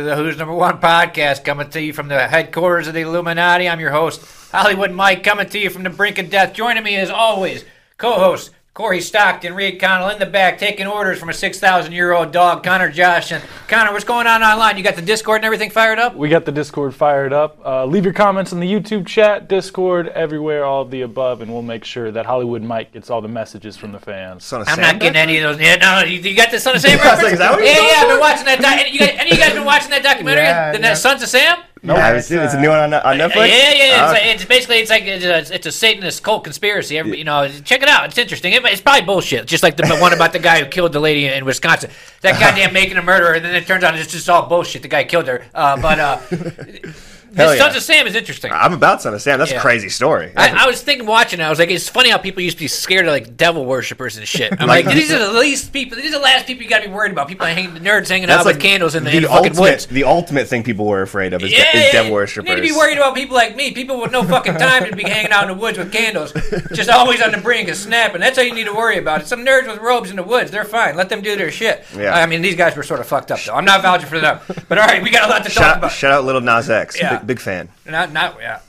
to the Who's Number One podcast, coming to you from the headquarters of the Illuminati. I'm your host, Hollywood Mike, coming to you from the brink of death. Joining me, as always, co-host Corey Stockton, Reed Connell in the back, taking orders from a 6,000 year old dog, Connor Josh. And Connor, what's going on online? You got the Discord and everything fired up? We got the Discord fired up. Uh, leave your comments in the YouTube chat, Discord, everywhere, all of the above, and we'll make sure that Hollywood Mike gets all the messages from the fans. Son of I'm Sam not getting any of those. Yeah, no, you, you got the Son of Sam reference? like, is that what yeah, yeah, I've been watching that. Doc- any, you guys, any of you guys been watching that documentary? Yeah, the yeah. Sons of Sam? No, I haven't seen. It's a new one on, on Netflix. Yeah, yeah, yeah. Ah. It's, like, it's basically it's like it's a, it's a Satanist cult conspiracy. Every, you know, check it out. It's interesting. It, it's probably bullshit. Just like the one about the guy who killed the lady in Wisconsin. That goddamn making a murderer, and then it turns out it's just all bullshit. The guy killed her. Uh, but uh, Hell yeah. Sons of Sam is interesting. I'm about Son of Sam. That's Yeah. a crazy story. I, I was thinking watching it. I was like, it's funny how people used to be scared of like devil worshippers and shit. I'm like, Like- these are the least people. These are the last people you got to be worried about. People hanging, the nerds hanging out with candles in the, in the fucking ultimate, woods. the ultimate thing people were afraid of is, de- is devil You worshippers. need to be worried about people like me, people with no fucking time to be hanging out in the woods with candles, just always on the brink of snapping. That's all you need to worry about. Some nerds with robes in the woods, they're fine. Let them do their shit. Yeah. I mean, these guys were sort of fucked up, though. I'm not vouching for them. But all right, we got a lot to talk Shout, about. shout out Lil Nas X. Yeah. Big, big fan. Not, not, yeah.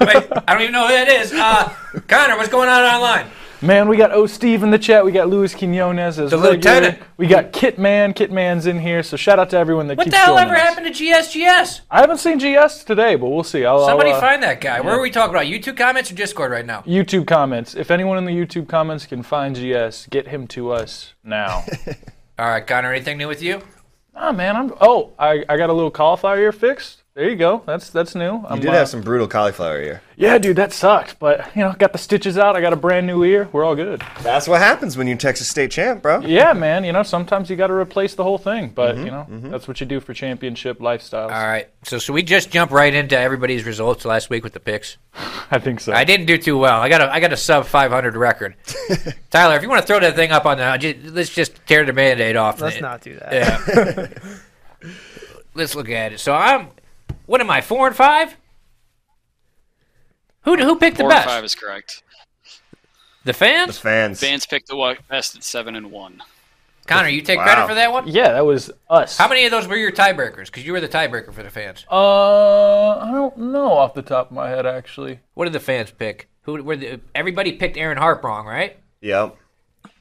Wait, I don't even know who that is. Uh, Connor, what's going on online? Man, we got O Steve in the chat. We got Luis Quinones as The regular. lieutenant. We got Kitman. Kitman's in here. So shout out to everyone that What keeps the hell ever us. happened to GSGS? I haven't seen GS today, but we'll see. I'll, Somebody I'll, uh, find that guy. Where are we talking about? YouTube comments or Discord right now? YouTube comments. If anyone in the YouTube comments can find GS, get him to us now. All right, Connor, anything new with you? ah, man, I'm. Oh, I, I got a little cauliflower ear fixed. There you go. That's that's new. You I'm, did uh, have some brutal cauliflower ear. Yeah, dude, that sucked. But you know, got the stitches out. I got a brand new ear. We're all good. That's what happens when you're Texas State champ, bro. Yeah, man. You know, sometimes you got to replace the whole thing. But Mm-hmm, you know, that's what you do for championship lifestyles. All right. So, so we just jump right into everybody's results last week with the picks. I think so. I didn't do too well. I got a I got a sub 500 record. Tyler, if you want to throw that thing up on the, just, let's just tear the band-aid off. Let's not do that. Yeah. let's look at it. So I'm, what am I? Four and five. Who who picked Four the and best? five is correct. The fans. The fans. fans. Picked the wa- best at seven and one. Connor, you take Wow. credit for that one. yeah, that was us. How many of those were your tiebreakers? Because you were the tiebreaker for the fans. Uh, I don't know off the top of my head actually. What did the fans pick? Who were the, everybody picked Erin Harpe wrong, right? Yep.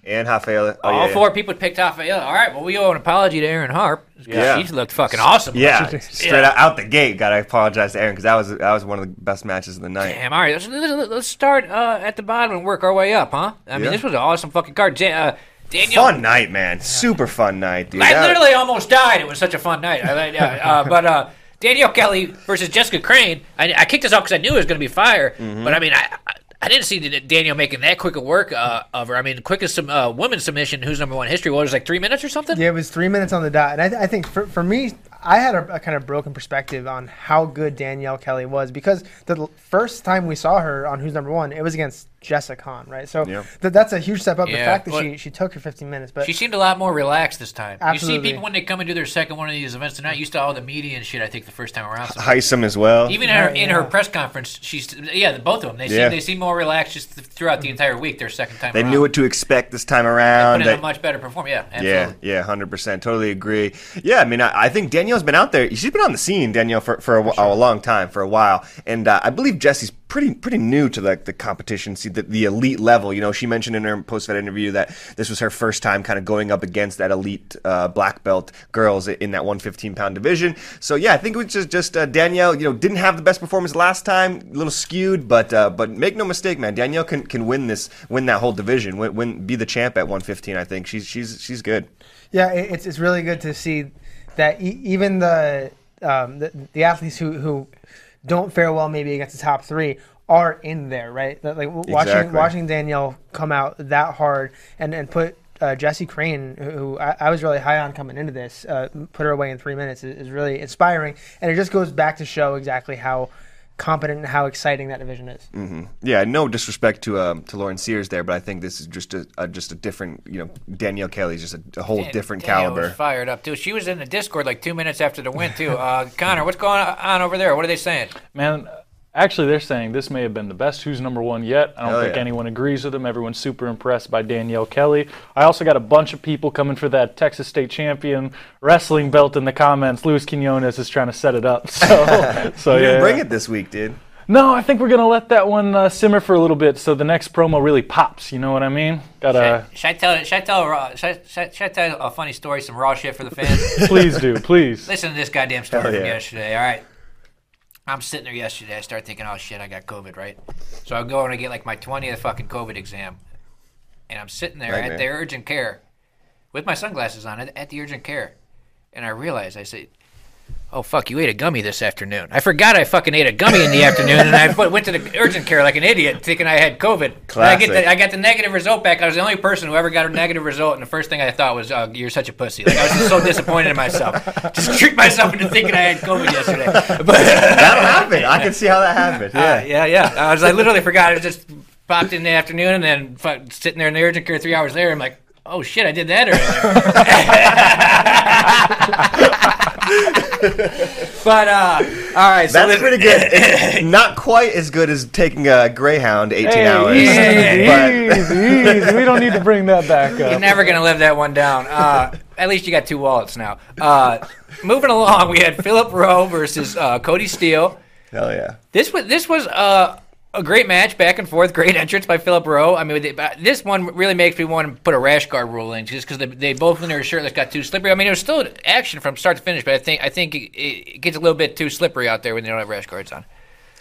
And Rafael. Oh, All yeah, four people picked Rafael. All right, well, we owe an apology to Erin Harpe. Yeah. She looked fucking awesome. Yeah, straight out, out the gate. Got to apologize to Erin because that was that was one of the best matches of the night. Damn, all right, let's, let's, let's start uh, at the bottom and work our way up, huh? I mean, Yeah. this was an awesome fucking card. Ja- uh, Daniel, Fun night, man. Super fun night, dude. I That- literally almost died. It was such a fun night. I, uh, uh, but uh, Danielle Kelly versus Jessica Crane. I, I kicked this off because I knew it was going to be fire. Mm-hmm. But I mean, I, I I didn't see D- Danielle making that quick a work uh, of her. I mean, quickest uh, women's submission, who's number one history, what was like three minutes or something? Yeah, it was three minutes on the dot, and I, th- I think for, for me, I had a, a kind of broken perspective on how good Danielle Kelly was because the first time we saw her on Who's Number One, it was against Jessica Khan, right? So Yeah. th- that's a huge step up. Yeah, the fact that she, she took her 15 minutes, but She seemed a lot more relaxed this time. Absolutely. You see people when they come and do their second one of these events tonight, you saw all the media and shit, I think, the first time around. So Haisam as well. Even in her, Yeah, in her press conference, she's yeah, both of them. They seem they seem more relaxed just throughout the entire week. Their second time, they around. knew what to expect this time Put around. in a much better performance. Yeah, Yeah, absolutely. yeah, hundred percent, totally agree. Yeah, I mean, I, I think Danielle's been out there. She's been on the scene, Danielle, for, for a, wh- a long time, for a while, and uh, I believe Jesse's pretty pretty new to like the competition, see the, the elite level. You know, she mentioned in her post fight interview that this was her first time kind of going up against that elite uh, black belt girls in that 115 pound division. So yeah, I think it was just just uh, Danielle. You know, didn't have the best performance last time, a little skewed, but uh, but make no mistake, man, Danielle can can win this, win that whole division, win, win be the champ at 115. I think she's she's she's good. Yeah, it's it's really good to see that e- even the, um, the the athletes who who don't fare well maybe against the top three are in there, right? Like watching Exactly. watching Danielle come out that hard and and put uh, Jesse Crane, who I, I was really high on coming into this, uh, put her away in three minutes is, is really inspiring, and it just goes back to show exactly how competent and how exciting that division is. Yeah, no disrespect to um, to Lauren Sears there, but I think this is just a, a just a different, you know, Danielle Kelly's just a, a whole Dan- different Danielle caliber. Was fired up too. She was in the Discord like two minutes after the win too. Uh, Connor, what's going on over there? What are they saying? Man, Actually, they're saying this may have been the best Who's Number One yet. I don't Hell think yeah. anyone agrees with them. Everyone's super impressed by Danielle Kelly. I also got a bunch of people coming for that Texas State champion wrestling belt in the comments. Luis Quinones is trying to set it up. So, so You yeah. didn't bring it this week, dude. No, I think we're gonna let that one uh, simmer for a little bit, so the next promo really pops. You know what I mean? Gotta Should I tell? Should I tell? a raw- Should I, should, I, tell a funny story? Some raw shit for the fans. please do, please. Listen to this goddamn story Hell from yesterday. All right. I'm sitting there yesterday. I start thinking, oh shit, I got COVID, right? So I'm going to get like my 20th fucking COVID exam, and I'm sitting there Nightmare. at the urgent care with my sunglasses on at, at the urgent care, and I realize I say, oh fuck, you ate a gummy this afternoon. I forgot I fucking ate a gummy in the afternoon, and I put, went to the urgent care like an idiot, thinking I had COVID. And I get Classic. the, I got the negative result back. I was the only person who ever got a negative result, and the first thing I thought was, "Oh, you're such a pussy." Like I was just so disappointed in myself. Just tricked myself into thinking I had COVID yesterday. But That'll happen. I can see how that happened. yeah, Yeah. yeah, yeah. I was I literally forgot. I was just popped in the afternoon, and then sitting there in the urgent care three hours later. I'm like, "Oh shit, I did that earlier." but uh, all right, so That's this- pretty good. Not quite as good as taking a Greyhound 18 Hey, hours. easy, but- easy, easy. We don't need to bring that back up. You're never gonna live that one down. Uh, at least you got two wallets now. Uh, moving along, we had Philip Rowe versus uh, Cody Steele. Hell yeah. This was this was uh, a great match, back and forth. Great entrance by Philip Rowe. I mean, this one really makes me want to put a rash guard rule in, just because they, they both when they were shirtless got too slippery. I mean, it was still action from start to finish, but I think I think it, it gets a little bit too slippery out there when they don't have rash guards on.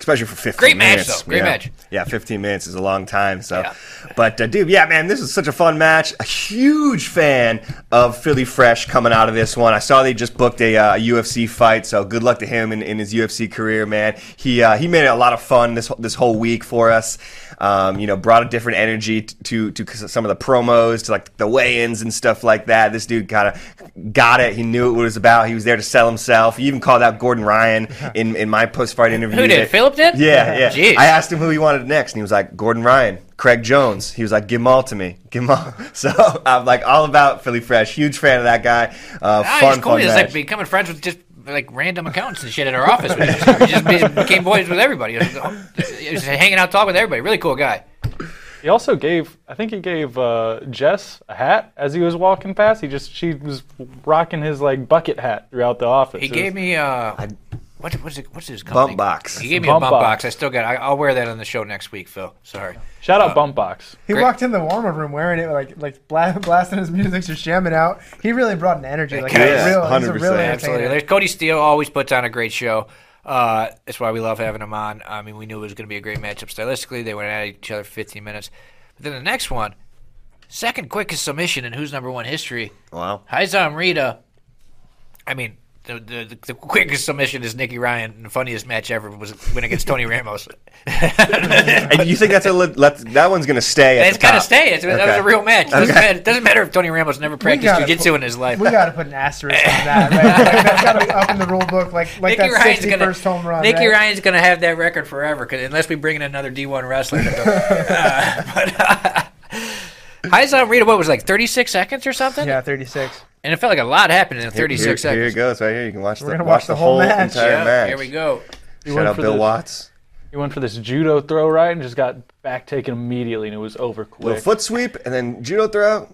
Especially for 15 Great match, minutes. though. Great yeah. match. Yeah, 15 minutes is a long time. So, Yeah. but uh, dude, yeah, man, this is such a fun match. A huge fan of Philly Fresh coming out of this one. I saw they just booked a uh, UFC fight, so good luck to him in, in his UFC career, man. He uh, he made it a lot of fun this this whole week for us. Um, you know, brought a different energy to to some of the promos, to like the weigh-ins and stuff like that. This dude kind of got it. He knew what it was about. He was there to sell himself. He even called out Gordon Ryan in, in my post-fight interview. Who did? that- Philip did? Yeah, yeah. Jeez. I asked him who he wanted next, and he was like, Gordon Ryan, Craig Jones. He was like, give them all to me. Give them all. So I'm like all about Philly Fresh. Huge fan of that guy. Uh, Ah, fun, cool. fun He's match. like becoming friends with just like random accountants and shit at our office. We just, we just became boys with everybody. He was, he was hanging out, talking with everybody. Really cool guy. He also gave, I think he gave uh, Jess a hat as he was walking past. He just, she was rocking his like bucket hat throughout the office. He It gave was- me uh, what, what's it, what's his company? Bump box. He gave me Bump a bump box. box. I still got. I, I'll wear that on the show next week, Phil. Sorry. Shout uh, out Bump Box. He Great. walked in the warm up room wearing it, like like bla- blasting his music, just jamming out. He really brought an energy. Like he's Yeah, real, he's a 100%. real Absolutely. entertainer. There's Cody Steele always puts on a great show. Uh, that's why we love having him on. I mean, we knew it was going to be a great matchup stylistically. They went at each other for 15 minutes. But then the next one, second quickest submission in Who's Number One history. wow. Haisam Rida. I mean, the, the the quickest submission is Nicky Ryan. And the funniest match ever was when against Tony Ramos. And you think that's a li- let, that one's gonna stay? At it's the got to stay. It's, That was a real match. It doesn't, Okay. matter, it doesn't matter if Tony Ramos never practiced gotta jiu-jitsu put- in his life. We got to put an asterisk on that. Right? Like, that's got to be up in the rule book, like like Nicky that Ryan's sixty gonna first home run. Nicky right? Ryan's gonna have that record forever, 'cause unless we bring in another D1 wrestler. To go. uh, but uh, Haisam Rida, what was it, like 36 seconds or something? Yeah, thirty six. And it felt like a lot happened in 36 seconds. here it goes, right here. You can watch We're the gonna watch watch the whole match. entire Yeah, match. here we go. He Shout went out for Bill this- Watts. He went for this judo throw right and just got back taken immediately, and it was over quick. Little foot sweep and then judo throw.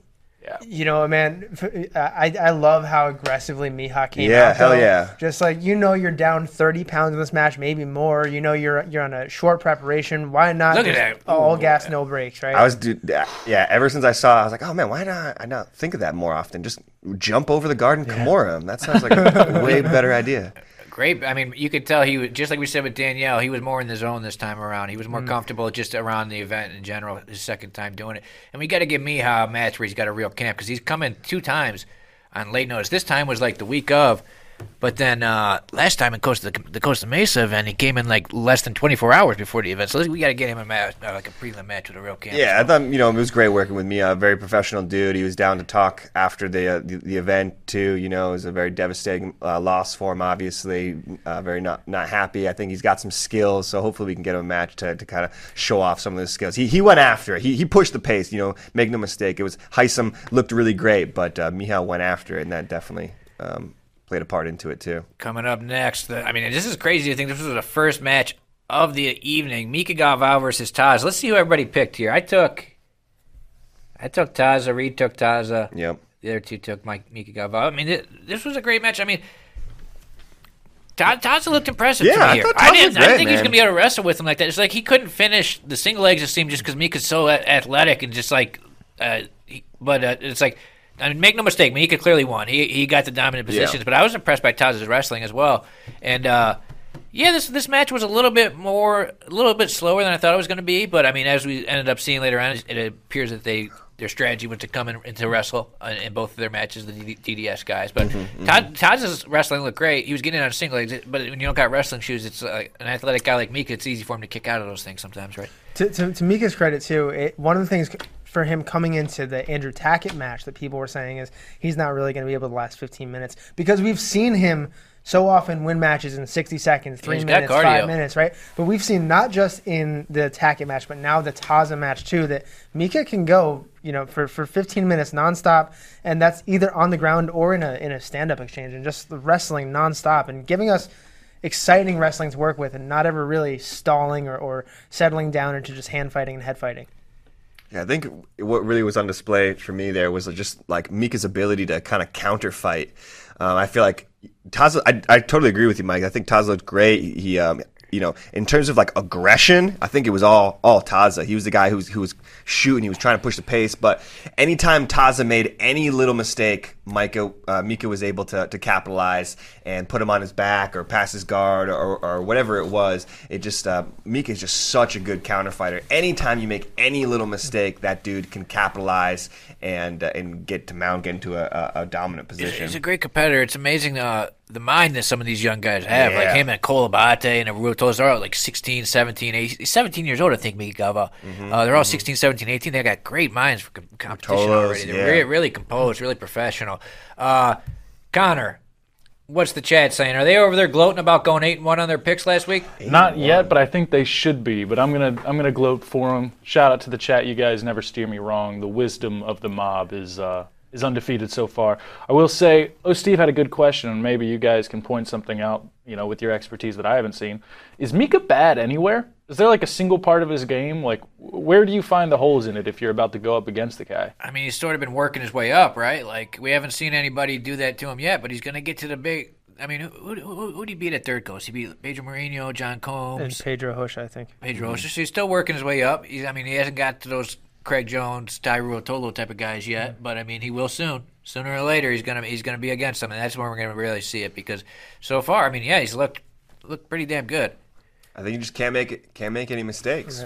You know, man, uh, I, I love how aggressively Mihawk came Yeah, out. hell yeah. Just like you know, you're down 30 pounds in this match, maybe more. You know, you're you're on a short preparation. Why not? Look at just that. All Ooh. gas, no brakes, right? I was, dude, yeah. Ever since I saw, it, I was like, oh man, why not? I not think of that more often. Just jump over the garden, and Kimura him. That sounds like a way better idea. Great. I mean, you could tell he was just like we said with Danielle. He was more in the zone this time around. He was Mm. more comfortable just around the event in general. His second time doing it, and we got to give Miha a match where he's got a real camp because he's come in two times on late notice. This time was like the week of, but then uh, last time in Costa the Costa Mesa event, he came in like less than 24 hours before the event. So we got to get him a match, uh, like a prelim match with a real camp. Yeah, I thought you know it was great working with me. A very professional dude. He was down to talk after the uh, the, the event too. You know, it was a very devastating uh, loss for him. Obviously, uh, very not not happy. I think he's got some skills, so hopefully we can get him a match to, to kind of show off some of those skills. He he went after it. He he pushed the pace. You know, make no mistake. It was Haisam looked really great, but uh, Michal went after it, and that definitely um, played a part into it too. Coming up next, the, I mean, this is crazy to think this was the first match of the evening, Mica Galvao versus Taz. Let's see who everybody picked here. I took, I took Taza. Reed took Taza. Yep. The other two took Mike Mica Galvao. I mean, th- this was a great match. I mean, Ta- Taza looked impressive Yeah, to me I here. I didn't, was I didn't great, think he was going to be able to wrestle with him like that. It's like he couldn't finish the single legs. It seemed just because Mica's so athletic and just like, uh, he, but uh, it's like. I mean, make no mistake, Mica clearly won. He he got the dominant Yeah. positions, but I was impressed by Taz's wrestling as well. And uh, yeah, this this match was a little bit more, a little bit slower than I thought it was going to be. But I mean, as we ended up seeing later on, it appears that they their strategy was to come in and to wrestle uh, in both of their matches, the D- DDS guys. But Todd, Taz's wrestling looked great. He was getting on single legs, but when you don't got wrestling shoes, it's like an athletic guy like Mica. It's easy for him to kick out of those things sometimes, right? To, to, to Mica's credit too, it, one of the things for him coming into the Andrew Tackett match that people were saying is he's not really going to be able to last 15 minutes because we've seen him so often win matches in 60 seconds, three He's minutes, five minutes, right? But we've seen not just in the Tackett match, but now the Taza match too that Mica can go, you know, for, for 15 minutes nonstop, and that's either on the ground or in a in a stand up exchange, and just wrestling nonstop and giving us exciting wrestling to work with, and not ever really stalling or, or settling down into just hand fighting and head fighting. Yeah, I think what really was on display for me there was just like Mica's ability to kind of counter fight. Um, I feel like Taza. I, I totally agree with you, Mike. I think Taza looked great. He, um, you know, in terms of like aggression, I think it was all all Taza. He was the guy who was who was shooting. He was trying to push the pace. But anytime Taza made any little mistake, Mica uh, Mica was able to, to capitalize and put him on his back or pass his guard or, or whatever it was. It just uh, Mica is just such a good counter fighter. Anytime you make any little mistake, that dude can capitalize and uh, and get to mount get into a, a, a dominant position. He's a great competitor. It's amazing uh, the mind that some of these young guys have. Like him and Cole Abate and Rutos, they're all like 16, 17, 18, 17 years old, I think, Mica Galvao. Uh, they're all 16, 17, 18. They got great minds for com- competition Ruotolos, already. They're yeah. really, really composed, really professional. Uh, Connor, what's the chat saying? Are they over there gloating about going 8 and 1 on their picks last week? Not yet, but I think they should be. But I'm gonna I'm gonna gloat for them. Shout out to the chat. You guys never steer me wrong. The wisdom of the mob is uh, is undefeated so far. I will say, oh, Steve had a good question, and maybe you guys can point something out. You know, with your expertise that I haven't seen. Is Mica bad anywhere? Is there like a single part of his game? Like, where do you find the holes in it if you're about to go up against the guy? I mean, he's sort of been working his way up, right? Like, we haven't seen anybody do that to him yet, but he's going to get to the big. I mean, who, who, who, who'd he beat at third coast? He beat Pedro Marinho, John Combs, And Pedro Hush, I think. Pedro Oshie. So he's still working his way up. He's, I mean, he hasn't got to those Craig Jones, Tye Ruotolo type of guys yet, mm-hmm. but I mean, he will soon. Sooner or later, he's gonna he's gonna be against them, and that's when we're gonna really see it. Because so far, I mean, yeah, he's looked looked pretty damn good. I think you just can't make it, can't make any mistakes.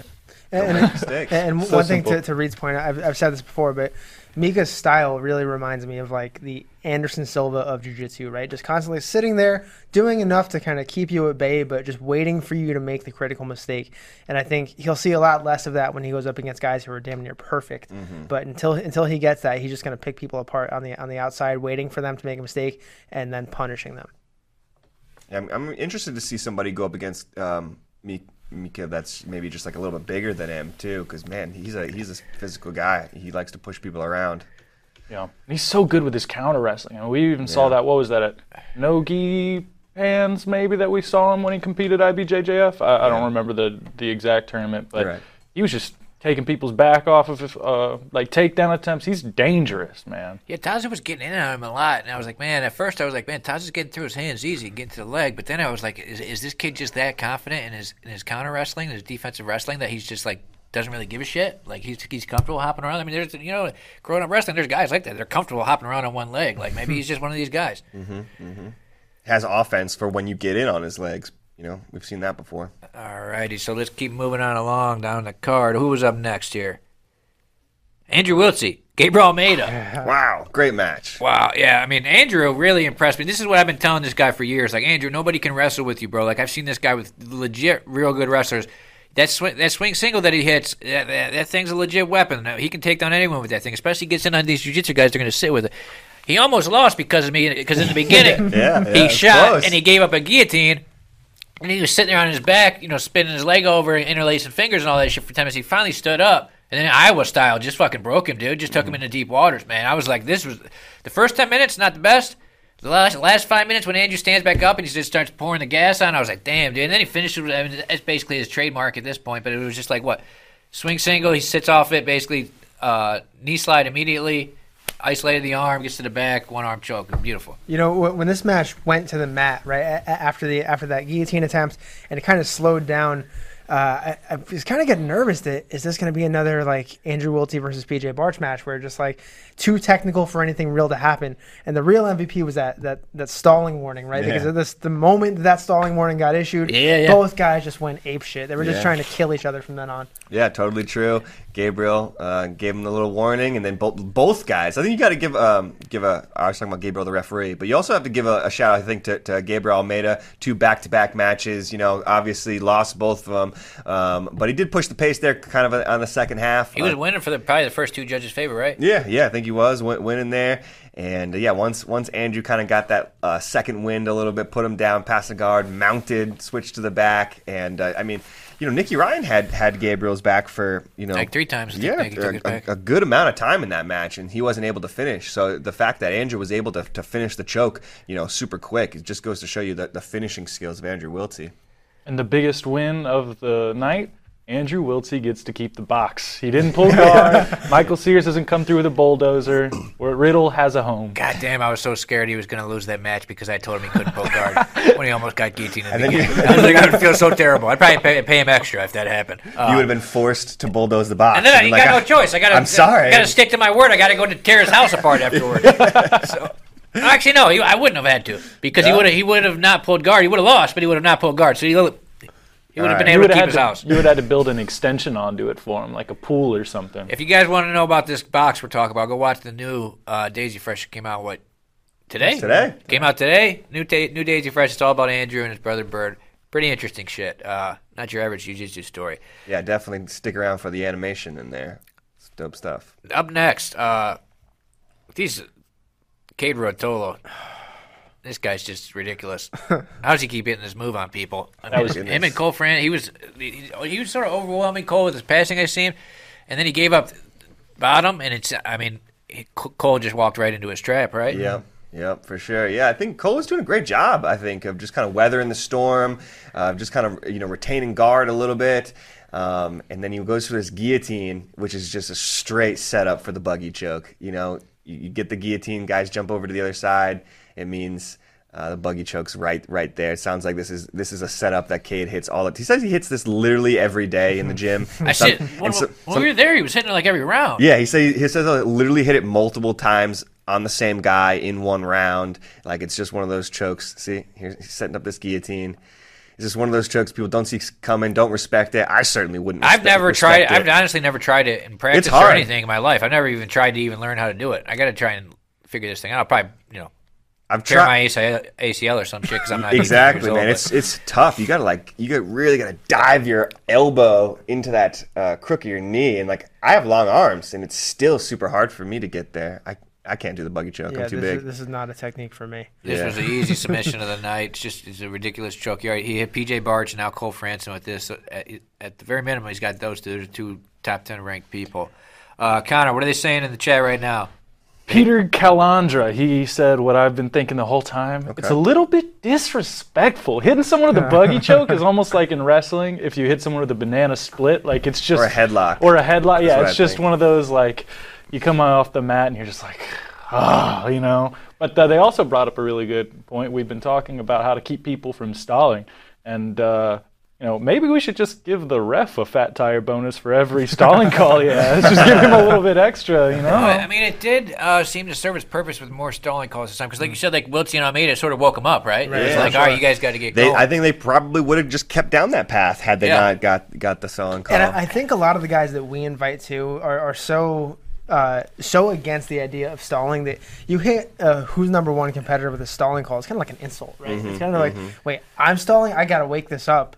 Don't And, make mistakes. and So one thing to, to Reed's point, I've, I've said this before, but Mica's style really reminds me of like the Anderson Silva of Jiu-Jitsu, right? Just constantly sitting there, doing enough to kind of keep you at bay, but just waiting for you to make the critical mistake. And I think he'll see a lot less of that when he goes up against guys who are damn near perfect. But until until he gets that, he's just going to pick people apart on the on the outside, waiting for them to make a mistake and then punishing them. I'm, I'm interested to see somebody go up against um, Mica that's maybe just like a little bit bigger than him too, because man, he's a he's a physical guy. He likes to push people around. You know, and he's so good with his counter wrestling. You know, we even saw that. What was that at Nogi Pans? Maybe that we saw him when he competed IBJJF. I, I don't remember the the exact tournament, but Right. he was just taking people's back off of uh, like takedown attempts. He's dangerous, man. Yeah, Taza was getting in on him a lot, and I was like, man. At first, I was like, man, Taza's getting through his hands easy, getting to the leg. But then I was like, is, is this kid just that confident in his in his counter wrestling, his defensive wrestling, that he's just like doesn't really give a shit? Like he's he's comfortable hopping around. I mean, there's you know, growing up wrestling, there's guys like that. They're comfortable hopping around on one leg. Like maybe he's just one of these guys. Has offense for when you get in on his legs. You know, we've seen that before. Alrighty, so let's keep moving on along down the card. Who was up next here? Andrew Wiltse, Gabriel Almeida. Wow, great match. Wow, yeah. I mean, Andrew really impressed me. This is what I've been telling this guy for years. Like, Andrew, nobody can wrestle with you, bro. Like, I've seen this guy with legit, real good wrestlers. That swing, that swing single that he hits, that, that, that thing's a legit weapon. Now, He can take down anyone with that thing, especially gets in on these jiu-jitsu guys. They're going to sit with it. He almost lost because of me, because in the beginning, Yeah, yeah, he shot close. and he gave up a guillotine. And he was sitting there on his back, you know, spinning his leg over, interlacing fingers and all that shit for 10 minutes. He finally stood up. And then Iowa style just fucking broke him, dude. Just took him into deep waters, man. I was like, this was the first 10 minutes, not the best. The last, last five minutes when Andrew stands back up and he just starts pouring the gas on, I was like, damn, dude. And then he finishes with, I mean, it's basically his trademark at this point, but it was just like, what? Swing single, he sits off it, basically uh, knee slide immediately, isolated the arm, gets to the back, one arm choke. Beautiful. You know, when this match went to the mat, right a- a- after the after that guillotine attempt, and it kind of slowed down. Uh, I, I was kind of getting nervous that is this going to be another like Andrew Wiltse versus PJ Barch match where just like too technical for anything real to happen, and the real MVP was that that that stalling warning, right? Yeah. Because of this, the moment that stalling warning got issued, Yeah, yeah. both guys just went ape shit. They were just trying to kill each other from then on. Yeah, totally true. Gabriel uh, gave him a little warning, and then both both guys. I think you got to give um give a. I was talking about Gabriel, the referee, but you also have to give a, a shout. out, I think to, to Gabriel Almeida, two back to back matches. You know, obviously lost both of them, um, but he did push the pace there, kind of on the second half. He was Uh, winning for the probably the first two judges' favor, right? yeah, yeah, I think he was win- winning there. And uh, yeah, once once Andrew kind of got that uh, second wind a little bit, put him down past the guard, mounted, switched to the back, and uh, I mean, you know, Nicky Ryan had had Gabriel's back for you know Like three times, Yeah, Nicky took a, a, a good amount of time in that match, and he wasn't able to finish. So the fact that Andrew was able to, to finish the choke, you know, super quick, it just goes to show you the, the finishing skills of Andrew Wiltse. And the biggest win of the night, Andrew Wiltse gets to keep the box. He didn't pull guard. Michael Sears doesn't come through with a bulldozer. Where Riddle has a home. God damn, I was so scared he was going to lose that match because I told him he couldn't pull guard when he almost got guillotined. in the And then you- I was like, I would feel so terrible. I'd probably pay, pay him extra if that happened. Uh, you would have been forced to bulldoze the box. and then I, You'd you got like, no choice. I got to. I'm sorry. I got to stick to my word. I got to go to tear his house apart afterwards. so, actually, no, he, I wouldn't have had to because he would have. He would have not pulled guard. He would have lost, but he would have not pulled guard. So he, he would have All been able to keep his had house. to, you would have had to build an extension onto it for him, like a pool or something. If you guys want to know about this box we're talking about, go watch the new uh, Daisy Fresh. It came out what today? Today. Came out today. New ta- new Daisy Fresh. It's all about Andrew and his brother Bird. Pretty interesting shit. Uh, not your average jiu-jitsu story. Yeah, definitely stick around for the animation in there. It's dope stuff. Up next, uh, these Kade Ruotolo. This guy's just ridiculous. How does he keep hitting this move on people? I mean, was- him and Cole Fran. He was he, he was sort of overwhelming Cole with his passing. I seen, and then he gave up bottom, and it's. I mean, he, Cole just walked right into his trap, right? Yep. Yep, for sure. Yeah, I think Cole was doing a great job. I think of just kind of weathering the storm, uh, just kind of you know retaining guard a little bit, um, and then he goes for this guillotine, which is just a straight setup for the buggy choke. You know, you, you get the guillotine, guys jump over to the other side. It means uh, the buggy choke's right right there. It sounds like this is this is a setup that Kade hits all. The, he says he hits this literally every day in the gym. I Some- see. When, so- when some- we were there, he was hitting it like every round. yeah, he say he says I literally hit it multiple times on the same guy in one round. Like it's just one of those chokes. See, here he's setting up this guillotine. It's just one of those chokes people don't see coming, don't respect it. I certainly wouldn't. I've never tried it. I've honestly never tried it in practice or anything in my life. I've never even tried to even learn how to do it. I got to try and figure this thing out. I'll probably, I've tear my tried. ACL, ACL or some shit because I'm not Exactly, years old, man. but- It's it's tough. You gotta like you got really gotta dive your elbow into that uh, crook of your knee, and like I have long arms, and it's still super hard for me to get there. I I can't do the buggy choke. Yeah, I'm too this big. is, this is not a technique for me. This Yeah. was the easy submission of the night. It's just it's a ridiculous choke. He, already- he hit PJ Barch and now Cole Franson with this. At, at the very minimum, he's got those two. Two top 10 ranked people. Uh, Connor, what are they saying in the chat right now? Peter Calandra, he said what I've been thinking the whole time. It's a little bit disrespectful. Hitting someone with a buggy choke is almost like in wrestling. If you hit someone with a banana split, like it's just Or a headlock. Or a headlock. yeah, it's I just think. one of those like you come off the mat and you're just like, ah, you know. But uh, they also brought up a really good point. We've been talking about how to keep people from stalling, and uh, you know maybe we should just give the ref a fat tire bonus for every stalling call he has. Just give him a little bit extra, you know. I mean, it did uh, seem to serve its purpose with more stalling calls this time. Because, like you said, like Wiltse and Almeida sort of woke him up, right? It was Yeah, like, sure. all right, you guys got to get They, going. I think they probably would have just kept down that path had they Yeah. not got got the song call. And I, I think a lot of the guys that we invite to are, are so uh, so against the idea of stalling that you hit uh, who's number one competitor with a stalling call. It's kind of like an insult, right? Mm-hmm, it's kind of like, wait, I'm stalling. I got to wake this up.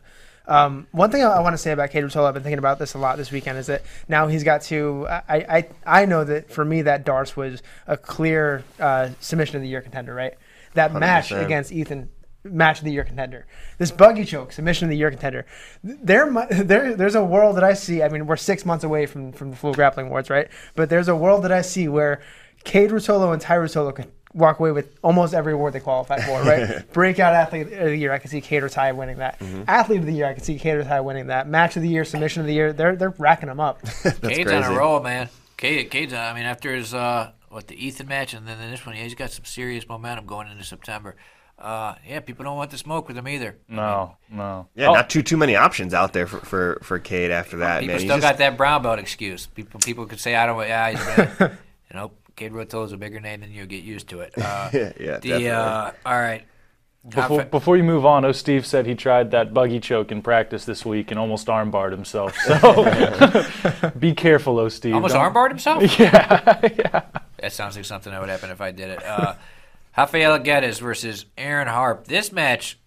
Um, one thing I, I want to say about Kade Ruotolo, I've been thinking about this a lot this weekend, is that now he's got to. I, I, I know that for me, that darts was a clear uh, submission of the year contender, right? That match 100%. against Ethan match of the year contender. This buggy choke submission of the year contender. There, there, there's a world that I see. I mean, we're six months away from from the Flo Grappling Awards, right? But there's a world that I see where Kade Ruotolo and Tye Ruotolo could walk away with almost every award they qualify for, right? Breakout athlete of the year, I can see Cater Ty winning that. Mm-hmm. Athlete of the year, I can see Cater Ty winning that. Match of the year, submission of the year, they're they're racking them up. That's Kade's on a roll, man. Kade, Kade's on, I mean, after his, uh, what, the Ethan match and then this one, yeah, he's got some serious momentum going into September. Uh, yeah, people don't want to smoke with him either. No, no. Yeah, Oh, not too too many options out there for for, for Kade after that. People man. He's still just- got that brown belt excuse. People people could say, I don't, yeah, he's been, you know, Kade Rotel is a bigger name than you. Get used to it. Uh, yeah, the, definitely. uh, all right. Before, before you move on, oh, Steve said he tried that buggy choke in practice this week and almost armbarred himself. So be careful, oh, Steve. Almost Don't- armbarred himself? Yeah, yeah. That sounds like something that would happen if I did it. Uh, Rafael Guedes versus Erin Harpe. This match,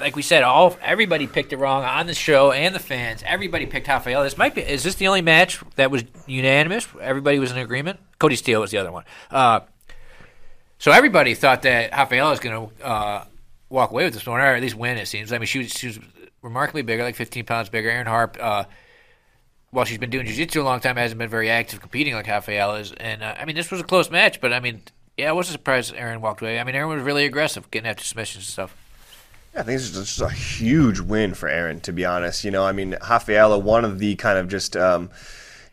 like we said, all everybody picked it wrong on the show and the fans. Everybody picked Rafael. This might be. Is this the only match that was unanimous? Everybody was in agreement. Cody Steele was the other one. Uh, so everybody thought that Rafael was going to uh, walk away with this one, or at least win. It seems. I mean, she was she was remarkably bigger, like 15 pounds bigger. Erin Harpe. Uh, well, she's been doing jiu-jitsu a long time, hasn't been very active competing like Rafael is. And, uh, I mean, this was a close match, but, I mean, yeah, I wasn't surprised Erin walked away. I mean, Erin was really aggressive, getting after submissions and stuff. I think this is just a huge win for Erin, to be honest. You know, I mean, Rafaela, one of the kind of just, um,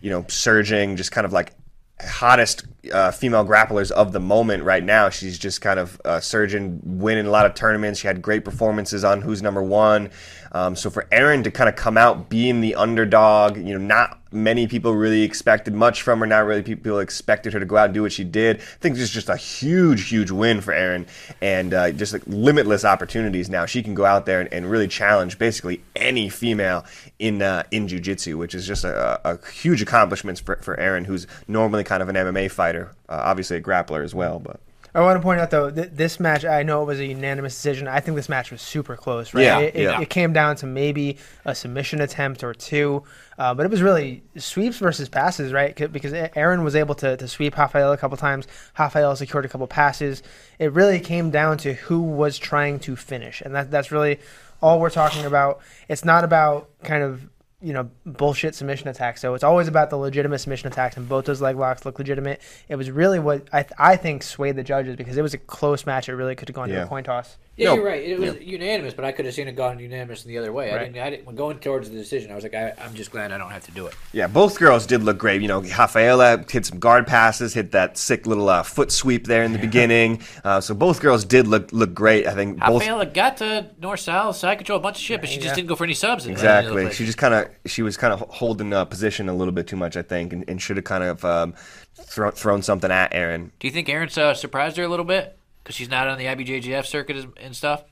you know, surging, just kind of like hottest uh, female grapplers of the moment right now. She's just kind of uh, surging, winning a lot of tournaments. She had great performances on Who's Number One. Um, so for Erin to kind of come out being the underdog, you know, not many people really expected much from her. Not really people expected her to go out and do what she did. I think this is just a huge, huge win for Erin, and uh, just like limitless opportunities now. She can go out there and, and really challenge basically any female in uh, in jiu-jitsu, which is just a, a huge accomplishment for, for Erin, who's normally kind of an MMA fighter, uh, obviously a grappler as well, but. I want to point out though, th- this match I know it was a unanimous decision. I think this match was super close. Right? Yeah, it, it, yeah. it came down to maybe a submission attempt or two, uh, but it was really sweeps versus passes, right? 'Cause- Because Erin was able to, to sweep Rafael a couple times. Rafael secured a couple passes. It really came down to who was trying to finish, and that that's really all we're talking about. It's not about kind of you know bullshit submission attacks. So it's always about the legitimate submission attacks, and both those leg locks look legitimate. It was really what I I think swayed the judges because it was a close match. It really could have gone to a coin toss. Yeah, No. you're right. It was unanimous, but I could have seen it gone unanimous in the other way. I didn't. I didn't. When going towards the decision, I was like, I, I'm just glad I don't have to do it. Yeah, both girls did look great. You know, Rafaela hit some guard passes, hit that sick little uh, foot sweep there in the beginning. Uh, so both girls did look look great. I think both Rafaela got to north south side control a bunch of shit, but she just Yeah. didn't go for any subs. at the end of the exactly. place. She just kind of she was kind of holding uh, position a little bit too much, I think, and, and should have kind of um, thro- thrown something at Erin. Do you think Erin's uh, surprised her a little bit because she's not on the IBJJF circuit and stuff?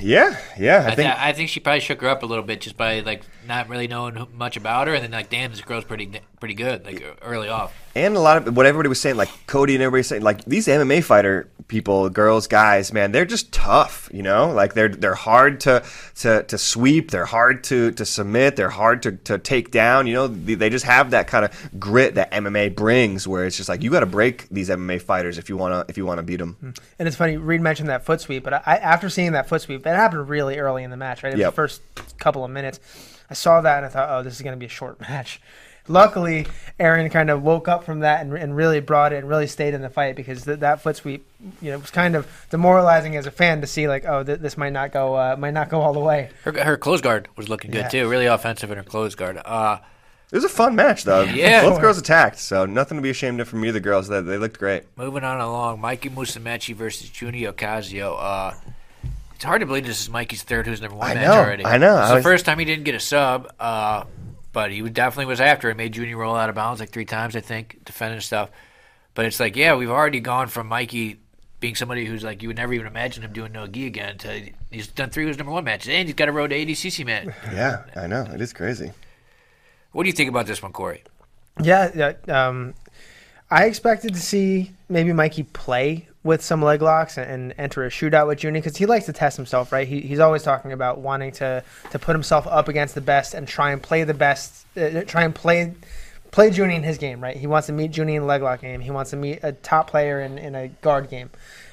Yeah, yeah. I, I, think thi- I think she probably shook her up a little bit just by like not really knowing much about her, and then like, damn, this girl's pretty pretty good like early off. and a lot of what everybody was saying, like Cody and everybody saying, like these MMA fighter people, girls, guys, man, they're just tough. You know, like they're they're hard to to, to sweep, they're hard to, to submit, they're hard to, to take down. You know, they, they just have that kind of grit that MMA brings, where it's just like you got to break these MMA fighters if you wanna if you wanna beat them. Hmm. And it's funny, Reed mentioned that foot sweep, but I, after seeing that foot sweep, it happened really early in the match, right? It was Yep. the first couple of minutes. I saw that and I thought, oh, this is going to be a short match. Luckily, Erin kind of woke up from that and, and really brought it and really stayed in the fight because th- that foot sweep, you know, was kind of demoralizing as a fan to see like, oh, th- this might not go, uh, might not go all the way. Her her close guard was looking good Yeah. too, really offensive in her close guard. Uh, It was a fun match though. Yeah. both girls attacked, so nothing to be ashamed of from either girls. They, they looked great. moving on along, Mikey Musumeci versus Junny Ocasio. Uh, it's hard to believe this is Mikey's third Who's Number One I match know, already. I know. This is I the was- first time he didn't get a sub, uh, but he definitely was after it. Made Junny roll out of bounds like three times, I think, defending stuff. But it's like, yeah, we've already gone from Mikey being somebody who's like you would never even imagine him doing no gi again to he's done three Who's Number One matches and he's got a road to ADCC man. Yeah, I know. It is crazy. what do you think about this one, Corey? Yeah, yeah. Um, I expected to see maybe Mikey play with some leg locks and, and enter a shootout with Junny because he likes to test himself, right? He, he's always talking about wanting to to put himself up against the best and try and play the best, uh, try and play play Junny in his game, right? He wants to meet Junny in leg lock game. He wants to meet a top player in, in a guard game.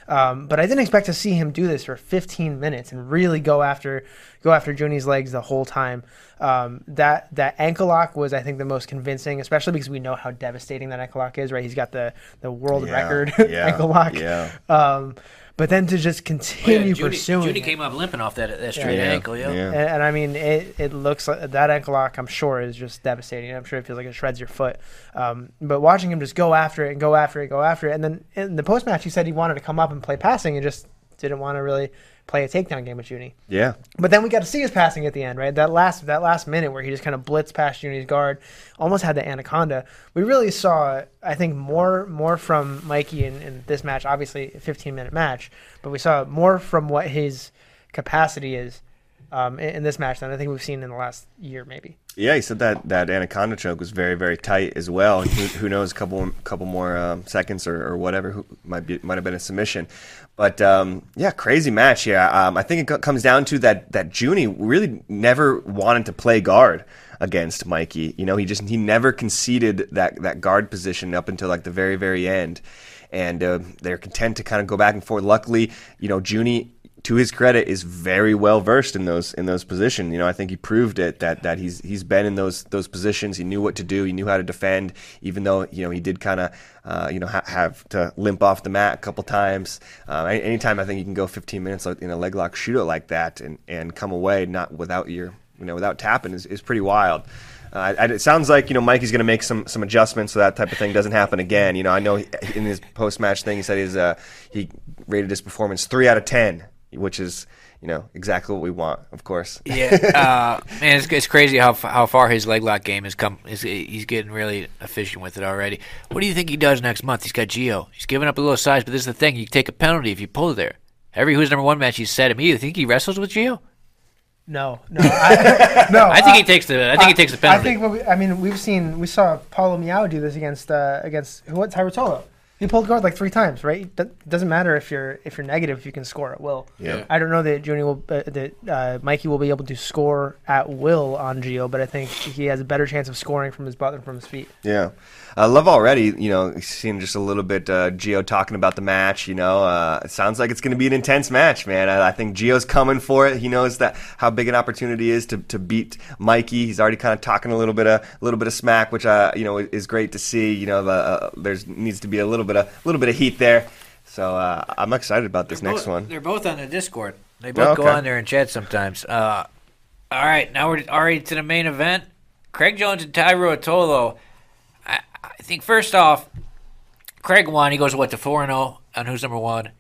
Um, but I didn't expect to see him do this for 15 minutes and really go after go after Junny's legs the whole time. Um, that that ankle lock was, I think, the most convincing, especially because we know how devastating that ankle lock is. Right, he's got the the world Yeah, record yeah, ankle lock. yeah. Um, but then to just continue Judy, pursuing. Judy it. came up limping off that, that straight Yeah. ankle, yo. Yeah. And, and I mean, it, it looks like that ankle lock, I'm sure, is just devastating. I'm sure it feels like it shreds your foot. Um, but watching him just go after it and go after it, go after it. And then in the post match, he said he wanted to come up and play passing and just didn't want to really play a takedown game with Junny. Yeah. But then we got to see his passing at the end, right? That last that last minute where he just kind of blitzed past Junny's guard, almost had the anaconda. We really saw, I think, more more from Mikey in, in this match. Obviously, a 15 minute match, but we saw more from what his capacity is um, in, in this match than I think we've seen in the last year, maybe. Yeah, he said that that anaconda choke was very very tight as well. Who, who knows, a couple couple more um, seconds or, or whatever who might be might have been a submission. But um, yeah, crazy match Yeah, Um, I think it comes down to that that Junny really never wanted to play guard against Mikey. You know, he just he never conceded that that guard position up until like the very very end, and uh, they're content to kind of go back and forth. Luckily, you know, Junny to his credit, is very well versed in those in those positions. You know, I think he proved it that that he's he's been in those those positions. He knew what to do. He knew how to defend, even though you know he did kind of uh, you know ha- have to limp off the mat a couple times. Uh, anytime I think you can go 15 minutes in a leg lock shootout like that and and come away not without your you know without tapping is, is pretty wild. Uh, it sounds like you know Mikey's going to make some some adjustments so that type of thing doesn't happen again. You know, I know he- in his post match thing he said his uh, he rated his performance three out of ten, which is you know exactly what we want, of course. Yeah, uh, man, it's, it's crazy how how far his leg lock game has come. He's, he's getting really efficient with it already. What do you think he does next month? He's got Geo. He's giving up a little size, but this is the thing: you take a penalty if you pull there. Every who's number one match, he's said immediately. Think he wrestles with Geo? No, no, I, no. I think he takes the. I think he takes the penalty. I think. What we, I mean, we've seen. We saw Paulo Miyao do this against uh, against who? What? Tye Ruotolo. He pulled guard like three times, right? It doesn't matter if you're if you're negative, if you can score at will. Yeah. I don't know that Junny will uh, that uh, Mikey will be able to score at will on Geo, but I think he has a better chance of scoring from his butt than from his feet. Yeah. I love already, you know, seeing just a little bit uh, Geo talking about the match. You know, uh, it sounds like it's going to be an intense match, man. I, I think Geo's coming for it. He knows that how big an opportunity is to, to beat Mikey. He's already kind of talking a little bit of a little bit of smack, which uh, you know is great to see. You know, the, uh, there's needs to be a little bit of little bit of heat there. So uh, I'm excited about this next both, one. They're both on the Discord. They both go okay. on there and chat sometimes. Uh, all right, now we're already to the main event. Craig Jones and Tye Ruotolo. I, think first off, Craig won. He goes what to four and zero on who's number one.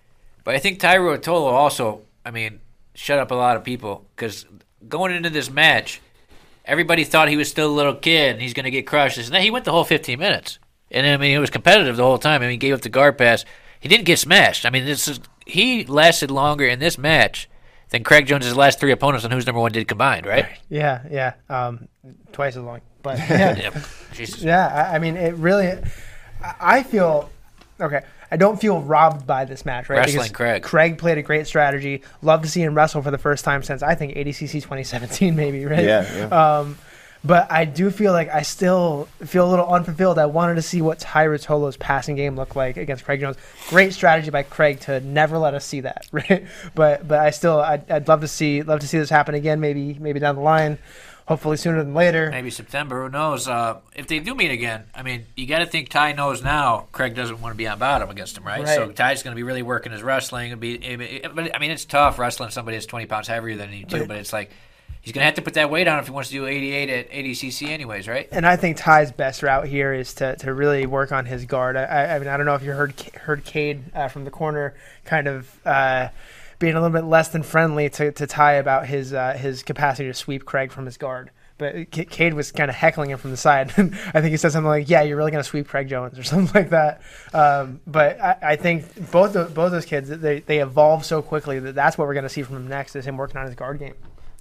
But I think Tye Ruotolo also. I mean, shut up a lot of people because going into this match, everybody thought he was still a little kid and he's going to get crushed. And then he went the whole 15 minutes. And I mean, it was competitive the whole time. I mean, he gave up the guard pass. He didn't get smashed. I mean, this is he lasted longer in this match than Craig Jones's last three opponents on who's number one did combined, right? Yeah, yeah, um, twice as long. But yeah, Yeah. Jesus. Yeah, I, I mean, it really. I- I feel okay. I don't feel robbed by this match, right? Wrestling Because Craig. Craig played a great strategy. Love to see him wrestle for the first time since I think ADCC 2017, maybe, right? Yeah, yeah. Um, but I do feel like I still feel a little unfulfilled. I wanted to see what Tye Ruotolo's passing game looked like against Craig Jones. Great strategy by Craig to never let us see that, right? But but I still I'd, I'd love to see love to see this happen again. Maybe maybe down the line, hopefully sooner than later. Maybe September. Who knows? Uh, if they do meet again, I mean, you got to think Ty knows now. Craig doesn't want to be on bottom against him, right? right. So Ty's going to be really working his wrestling. And be, but I mean, it's tough wrestling somebody that's twenty pounds heavier than you too. Right. But it's like he's going to have to put that weight on if he wants to do eighty-eight at ADCC, anyways, right? And I think Ty's best route here is to, to really work on his guard. I- I, I mean, I don't know if you heard heard Kade uh, from the corner kind of uh, being a little bit less than friendly to, to Ty about his uh, his capacity to sweep Craig from his guard. But C- Kade was kind of heckling him from the side. I think he said something like, "Yeah, you're really going to sweep Craig Jones" or something like that. Um, but I, I think both of, both those kids they, they evolve so quickly that that's what we're going to see from him next is him working on his guard game.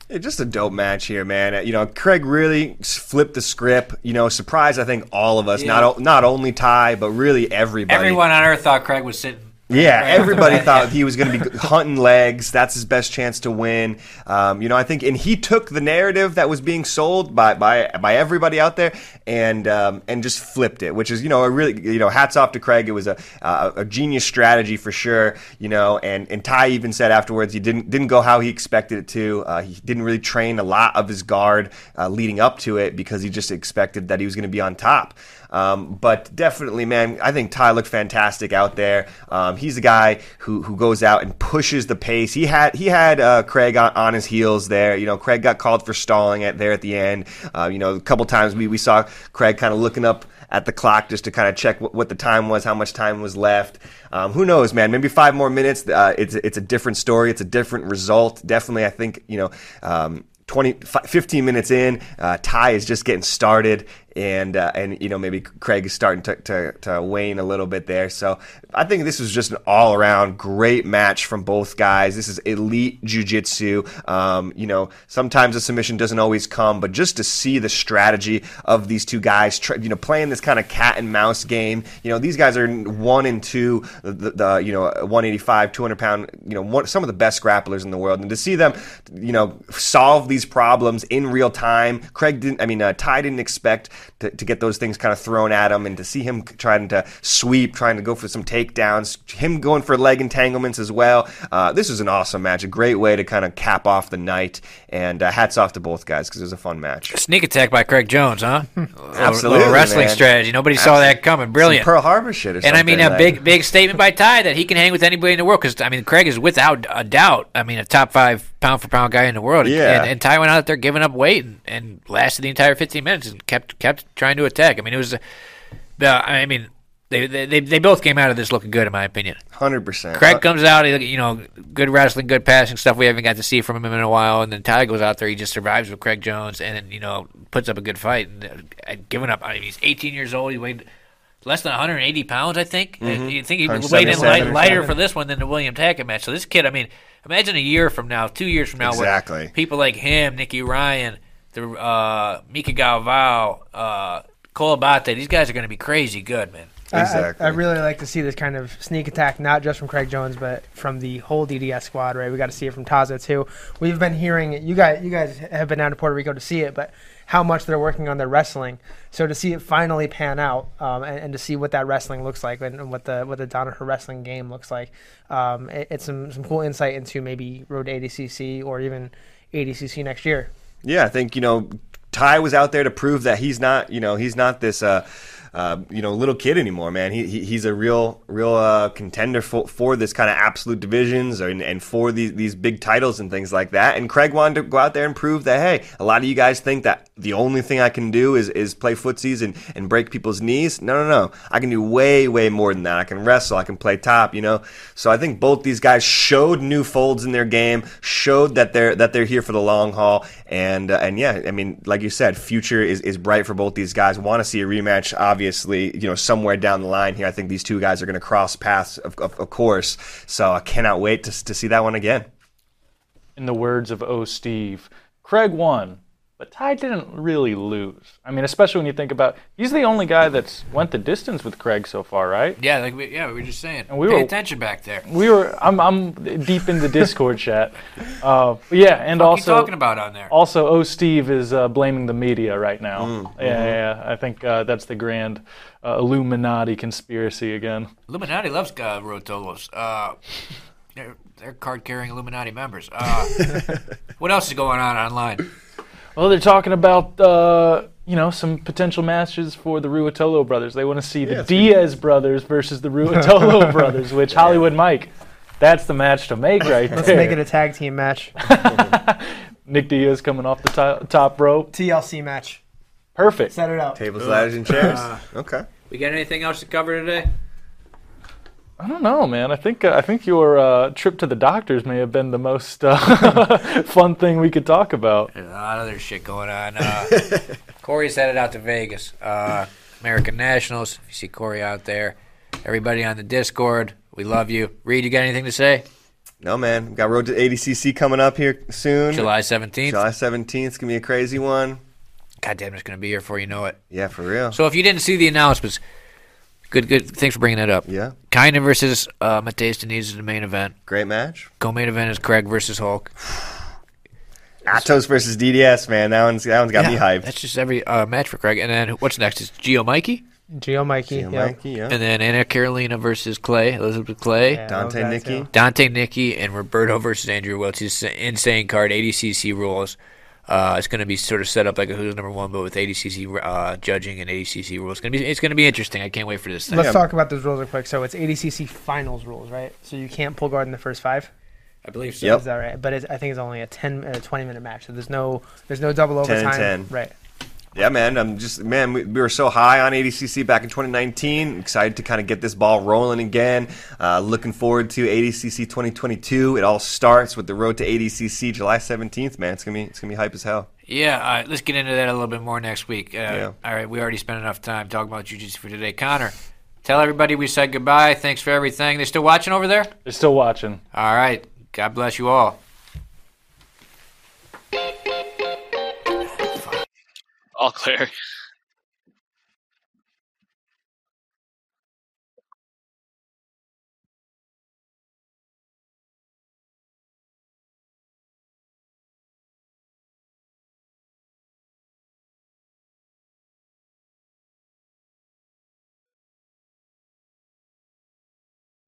Yeah, just a dope match here, man. Uh, You know, Craig really flipped the script. You know, surprised I think all of us, Yeah. not not only Ty, but really everybody. Everyone on earth thought Craig was sitting Yeah, everybody thought he was going to be hunting legs. That's his best chance to win. Um, you know, I think, and he took the narrative that was being sold by by by everybody out there, and um, and just flipped it. Which is, you know, a really, you know, hats off to Craig. It was a a, a genius strategy for sure. You know, and and Ty even said afterwards he didn't didn't go how he expected it to. Uh, he didn't really train a lot of his guard uh, leading up to it because he just expected that he was going to be on top. Um, but definitely, man, I think Ty looked fantastic out there. Um, he's the guy who, who goes out and pushes the pace. He had he had uh, Craig on, on, his heels there. You know, Craig got called for stalling it there at the end. Uh, you know, a couple times we, we saw Craig kind of looking up at the clock just to kind of check what, what, the time was, how much time was left. Um, who knows, man? Maybe five more minutes. Uh, it's it's a different story. It's a different result. Definitely, I think you know. Um, 20, 15 minutes in, uh, Ty is just getting started, and uh, and you know maybe Craig is starting to, to, to, wane a little bit there. So I think this was just an all around great match from both guys. This is elite jujitsu. Um, you know sometimes a submission doesn't always come, but just to see the strategy of these two guys, you know playing this kind of cat and mouse game. You know these guys are one and two, the, the you know 185, 200 pound, you know one, some of the best grapplers in the world, and to see them you know solve these problems in real time. Craig didn't, I mean uh, Ty didn't expect to, to get those things kind of thrown at him and to see him trying to sweep, trying to go for some takedowns, him going for leg entanglements as well. Uh, this was an awesome match, a great way to kind of cap off the night. And uh, hats off to both guys because it was a fun match. Sneak attack by Craig Jones, huh? Absolutely, little wrestling man. strategy. Nobody Absolutely. saw that coming. Brilliant. Some Pearl Harbor shit, or and I mean a like. big, big statement by Ty that he can hang with anybody in the world. Because I mean, Craig is without a doubt. I mean, a top five pound for pound guy in the world. Yeah. And, and Ty went out there giving up weight and, and lasted the entire 15 minutes and kept kept trying to attack. I mean, it was. Uh, I mean, they, they they both came out of this looking good, in my opinion. Hundred percent. Craig comes out, he, you know, good wrestling, good passing stuff. We haven't got to see from him in a while, and then Ty goes out there, he just survives with Craig Jones, and you know, puts up a good fight. And uh, giving up, I mean, he's 18 years old. He weighed less than 180 pounds, I think. Mm-hmm. You think he weighed in light, lighter for this one than the William Tackett match. So this kid, I mean, imagine a year from now, two years from now, exactly. people like him, Nicky Ryan, the uh, Mica Galvao, uh, Cole Abate, these guys are going to be crazy good, man. Exactly. I, I, really like to see this kind of sneak attack, not just from Craig Jones, but from the whole DDS squad. Right, we got to see it from Taza too. We've been hearing. You guys, you guys have been down to Puerto Rico to see it, but how much they're working on their wrestling. So to see it finally pan out, um, and, and, to see what that wrestling looks like, and, and what the what the Danaher wrestling game looks like, um, it, it's some some cool insight into maybe road to ADCC or even ADCC next year. Yeah, I think you know Ty was out there to prove that he's not, you know, he's not this, uh, uh, you know, little kid anymore, man. He, he he's a real, real uh, contender for, for this kind of absolute divisions and, and for these these big titles and things like that. And Craig wanted to go out there and prove that, hey, a lot of you guys think that the only thing I can do is, is play footsies and, and break people's knees. No, no, no. I can do way, way more than that. I can wrestle. I can play top, you know. So I think both these guys showed new folds in their game, showed that they're that they're here for the long haul. And uh, and yeah, I mean, like you said, future is, is bright for both these guys. Want to see a rematch, obviously, you know, somewhere down the line here. I think these two guys are going to cross paths, of, of, of course. So I cannot wait to, to see that one again. In the words of O. Steve, Craig won, but Ty didn't really lose. I mean, especially when you think about he's the only guy that's went the distance with Craig so far, right? Yeah, like we, yeah, we were just saying. And we Pay were- attention back there. We were. I'm. I'm deep in the Discord chat. Uh, yeah, and What are you also talking about on there? also O. Steve is uh, blaming the media right now. Yeah, yeah, yeah. I think uh, that's the grand uh, Illuminati conspiracy again. Illuminati loves uh, Ruotolos. Uh, they're, they're card carrying Illuminati members. Uh, what else is going on online? Well, they're talking about uh, you know some potential matches for the Ruotolo brothers. They want to see the Yes. Diaz brothers versus the Ruotolo brothers, which Hollywood Mike, that's the match to make right Let's there. make it a tag team match, Nick Diaz coming off the to- top rope, TLC match. perfect. Set it up. Tables, ladders, and chairs. Uh, Okay. We got anything else to cover today? I don't know, man. I think uh, I think your uh, trip to the doctors may have been the most uh, fun thing we could talk about. There's a lot of other shit going on. Uh, Corey's headed out to Vegas. Uh, American Nationals. If you see Corey out there, everybody on the Discord, we love you. Reed, you got anything to say? No, man. We got Road to ADCC coming up here soon. July 17th. July 17th. It's going to be a crazy one. God damn, it's going to be here before you know it. Yeah, for real. So if you didn't see the announcements, Good, good. Thanks for bringing that up. Yeah, Kaynan versus uh, Matheus Diniz is the main event. great match. Co-main event is Craig versus Hulk. Atos versus DDS, man. That one's that one's got me hyped. That's just every uh, match for Craig. And then what's next? Is Geo Mikey, Geo Mikey. Yeah, yeah. Mikey, yeah. and then Anna Carolina versus Clay, Elizabeth Clay. Yeah, Dante love Nikki. Dante Nikki and Roberto versus Andrew Wiltse is an insane card. ADCC rules. Uh, it's going to be sort of set up like a who's number one, but with ADCC uh, judging and ADCC rules. It's going to be it's going to be interesting. I can't wait for this thing. Let's Yeah. talk about those rules real quick. So it's ADCC finals rules, right? So you can't pull guard in the first five. I believe so. Yep. Is that right? But it's, I think it's only a 10, uh, 20 minute match. So there's no there's no double overtime. 10 and 10. Right. Yeah, man. I'm just man. We, we were so high on ADCC back in 2019. Excited to kind of get this ball rolling again. Uh, looking forward to ADCC 2022. It all starts with the road to ADCC July 17th. Man, it's gonna be it's gonna be hype as hell. Yeah, all right, let's get into that a little bit more next week. Uh, Yeah. All right, we already spent enough time talking about jiu-jitsu for today. Connor, tell everybody we said goodbye. Thanks for everything. They're still watching over there? They're still watching. All right. God bless you all. All clear.